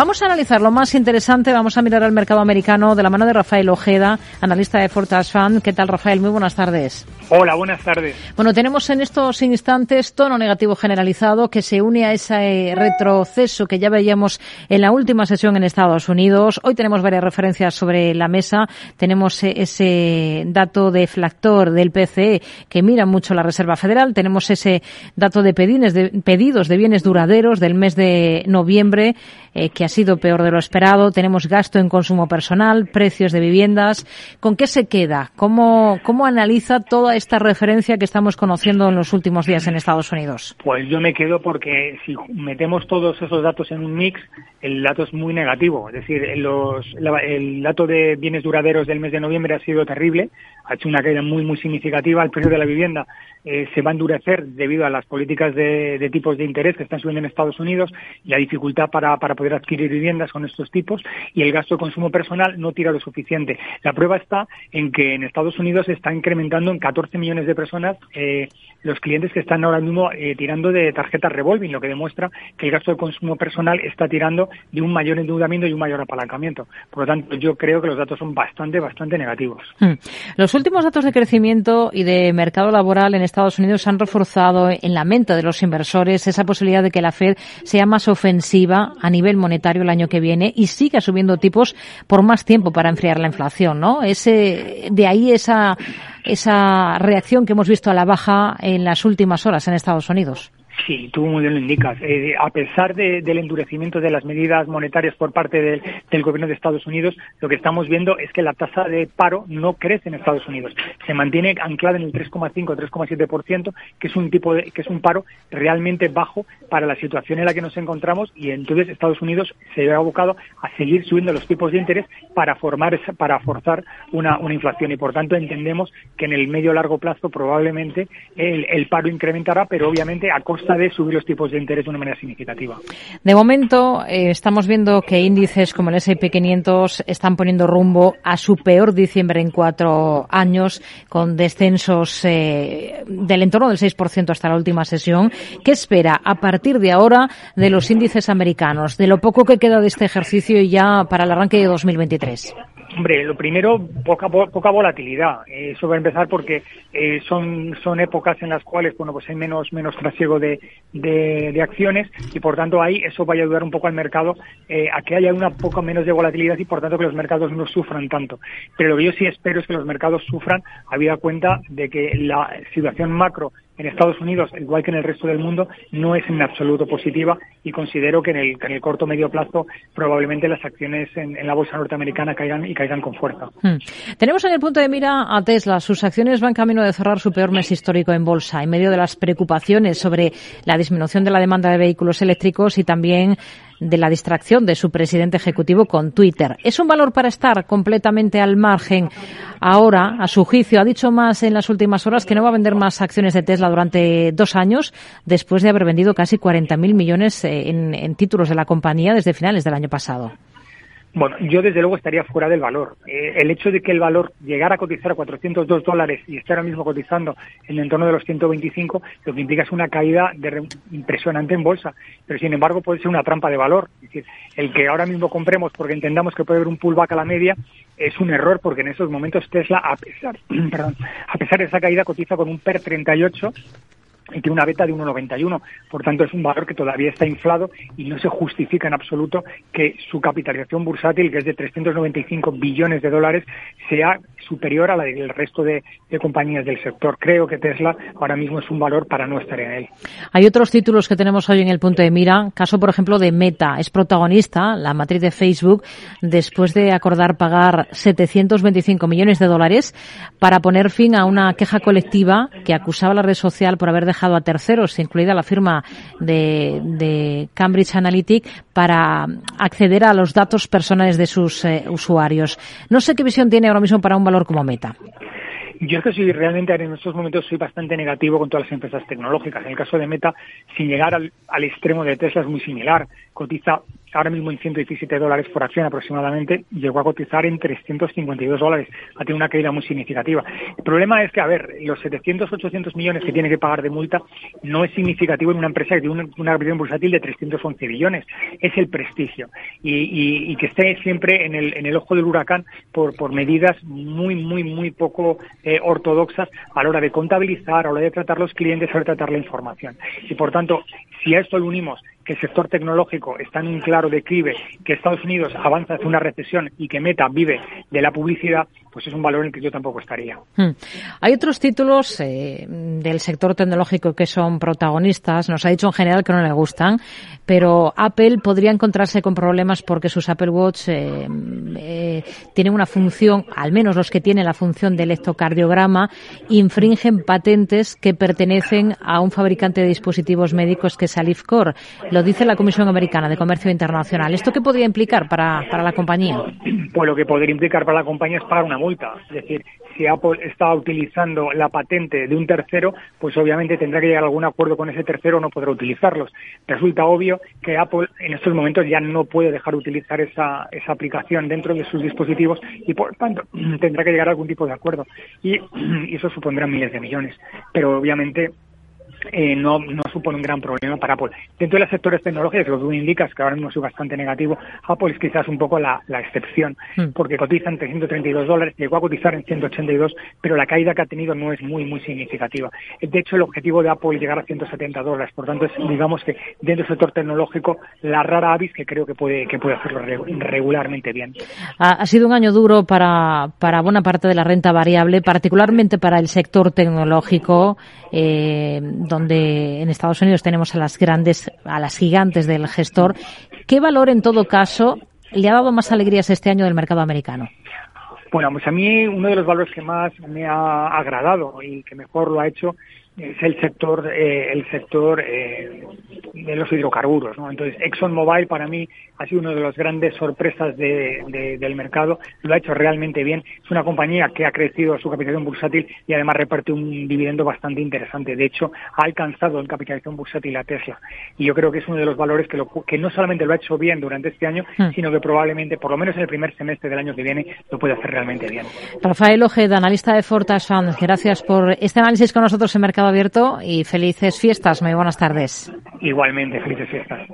Vamos a analizar lo más interesante, vamos a mirar al mercado americano de la mano de Rafael Ojeda, analista de Fortas Fund. ¿Qué tal, Rafael? Muy buenas tardes. Hola, buenas tardes. Bueno, tenemos en estos instantes tono negativo generalizado que se une a ese retroceso que ya veíamos en la última sesión en Estados Unidos. Hoy tenemos varias referencias sobre la mesa. Tenemos ese dato de flactor del PCE que mira mucho la Reserva Federal. Tenemos ese dato de, de pedidos de bienes duraderos del mes de noviembre eh, que ha sido peor de lo esperado. Tenemos gasto en consumo personal, precios de viviendas. ¿Con qué se queda? ¿Cómo, cómo analiza toda esta referencia que estamos conociendo en los últimos días en Estados Unidos? Pues yo me quedo porque si metemos todos esos datos en un mix, el dato es muy negativo. Es decir, los, el dato de bienes duraderos del mes de noviembre ha sido terrible, ha hecho una caída muy, muy significativa. El precio de la vivienda eh, se va a endurecer debido a las políticas de, de, tipos de interés que están subiendo en Estados Unidos y la dificultad para, para poder adquirir viviendas con estos tipos y el gasto de consumo personal no tira lo suficiente. La prueba está en que en Estados Unidos se está incrementando en 14 millones de personas eh, los clientes que están ahora mismo eh, tirando de tarjetas revolving, lo que demuestra que el gasto de consumo personal está tirando de un mayor endeudamiento y un mayor apalancamiento. Por lo tanto, yo creo que los datos son bastante, bastante negativos. Hmm. Los últimos datos de crecimiento y de mercado laboral en Estados Unidos han reforzado en la mente de los inversores esa posibilidad de que la Fed sea más ofensiva a nivel monetario el año que viene y siga subiendo tipos por más tiempo para enfriar la inflación, ¿no? Ese, de ahí esa esa reacción que hemos visto a la baja en las últimas horas en Estados Unidos. Sí, tú muy bien lo indicas. Eh, a pesar del endurecimiento de las medidas monetarias por parte del, gobierno de Estados Unidos, lo que estamos viendo es que la tasa de paro no crece en Estados Unidos. Se mantiene anclada en el 3,5-3,7%, que es un tipo de, que es un paro realmente bajo para la situación en la que nos encontramos y entonces Estados Unidos se ve abocado a seguir subiendo los tipos de interés para formar para forzar una, inflación y por tanto entendemos que en el medio largo plazo probablemente el paro incrementará, pero obviamente a costa de subir los tipos de interés de una manera significativa. De momento, eh, estamos viendo que índices como el S&P 500 están poniendo rumbo a su peor diciembre en cuatro años, con descensos eh, del entorno del 6% hasta la última sesión. ¿Qué espera a partir de ahora de los índices americanos, de lo poco que queda de este ejercicio y ya para el arranque de 2023? Hombre, lo primero, poca, poca volatilidad. Eh, eso va a empezar porque eh, son, son épocas en las cuales, bueno, pues hay menos, menos trasiego de, de, acciones y por tanto ahí eso va a ayudar un poco al mercado eh, a que haya una poco menos de volatilidad y por tanto que los mercados no sufran tanto. Pero lo que yo sí espero es que los mercados sufran habida cuenta de que la situación macro en Estados Unidos, igual que en el resto del mundo, no es en absoluto positiva y considero que en el, en el corto medio plazo probablemente las acciones en, la bolsa norteamericana caigan y caigan con fuerza. Hmm. Tenemos en el punto de mira a Tesla. Sus acciones van camino de cerrar su peor mes histórico en bolsa, en medio de las preocupaciones sobre la disminución de la demanda de vehículos eléctricos y también de la distracción de su presidente ejecutivo con Twitter. ¿Es un valor para estar completamente al margen ahora, a su juicio? Ha dicho más en las últimas horas que no va a vender más acciones de Tesla durante dos años, después de haber vendido casi 40.000 millones eh, en títulos de la compañía desde finales del año pasado. Bueno, yo desde luego estaría fuera del valor. Eh, el hecho de que el valor llegara a cotizar a 402 dólares y esté ahora mismo cotizando en el entorno de los 125, lo que implica es una caída impresionante en bolsa. Pero sin embargo puede ser una trampa de valor. Es decir, el que ahora mismo compremos porque entendamos que puede haber un pullback a la media es un error porque en esos momentos Tesla, a pesar, perdón, a pesar de esa caída, cotiza con un PER 38 y tiene una beta de 1,91. Por tanto, es un valor que todavía está inflado y no se justifica en absoluto que su capitalización bursátil, que es de 395 billones de dólares, sea superior a la del resto de, compañías del sector. Creo que Tesla ahora mismo es un valor para no estar en él. Hay otros títulos que tenemos hoy en el punto de mira. Caso, por ejemplo, de Meta. Es protagonista, la matriz de Facebook, después de acordar pagar 725 millones de dólares para poner fin a una queja colectiva que acusaba a la red social por haber dejado a terceros, incluida la firma de, Cambridge Analytic, para acceder a los datos personales de sus eh, usuarios. No sé qué visión tiene ahora mismo para un valor como Meta. Yo es que soy realmente en estos momentos soy bastante negativo con todas las empresas tecnológicas. En el caso de Meta, sin llegar al, extremo de Tesla es muy similar. Cotiza ahora mismo en 117 dólares por acción aproximadamente, llegó a cotizar en 352 dólares. Ha tenido una caída muy significativa. El problema es que, a ver, los 700, 800 millones que tiene que pagar de multa no es significativo en una empresa que tiene una, una capitalización bursátil de 311 billones. Es el prestigio. Y, que esté siempre en el, en el ojo del huracán por, por medidas muy, muy, muy poco eh, ortodoxas a la hora de contabilizar, a la hora de tratar los clientes, a la hora de tratar la información. Y por tanto, si a esto le unimos que el sector tecnológico está en un claro declive, que Estados Unidos avanza hacia una recesión y que Meta vive de la publicidad, pues es un valor en el que yo tampoco estaría. Hmm. Hay otros títulos eh, del sector tecnológico que son protagonistas. Nos ha dicho en general que no le gustan, pero Apple podría encontrarse con problemas porque sus Apple Watch eh, eh, tienen una función, al menos los que tienen la función de electrocardiograma, infringen patentes que pertenecen a un fabricante de dispositivos médicos que es Alifcor. Lo dice la Comisión Americana de Comercio Internacional. ¿Esto qué podría implicar para, para la compañía? Pues lo que podría implicar para la compañía es pagar una multa. Es decir, si Apple está utilizando la patente de un tercero, pues obviamente tendrá que llegar a algún acuerdo con ese tercero o no podrá utilizarlos. Resulta obvio que Apple en estos momentos ya no puede dejar de utilizar esa, esa aplicación dentro de sus dispositivos y por tanto tendrá que llegar a algún tipo de acuerdo. Y, y eso supondrá miles de millones. Pero obviamente eh, no, no supone un gran problema para Apple. Dentro de los sectores tecnológicos, lo que tú indicas, que ahora mismo es bastante negativo, Apple es quizás un poco la, excepción, hmm. porque cotiza en 332 dólares, llegó a cotizar en 182, pero la caída que ha tenido no es muy, muy significativa. De hecho, el objetivo de Apple es llegar a 170 dólares, por tanto, es, digamos que dentro del sector tecnológico, la rara avis que creo que puede, que puede hacerlo regularmente bien. Ha, sido un año duro para, para buena parte de la renta variable, particularmente para el sector tecnológico. Eh, donde en Estados Unidos tenemos a las grandes, a las gigantes del gestor. ¿Qué valor, en todo caso, le ha dado más alegrías este año del mercado americano? Bueno, pues a mí uno de los valores que más me ha agradado y que mejor lo ha hecho es el sector eh, el sector eh, de los hidrocarburos ¿no? entonces ExxonMobil para mí ha sido una de las grandes sorpresas de, del mercado. Lo ha hecho realmente bien. Es una compañía que ha crecido su capitalización bursátil y además reparte un dividendo bastante interesante. De hecho ha alcanzado en capitalización bursátil a Tesla. Y yo creo que es uno de los valores que, lo, que no solamente lo ha hecho bien durante este año hmm. sino que probablemente por lo menos en el primer semestre del año que viene lo puede hacer realmente bien. Rafael Ojeda analista de Fortas Fund gracias por este análisis con nosotros en Mercado Abierto y felices fiestas. Muy buenas tardes. Igualmente, felices fiestas.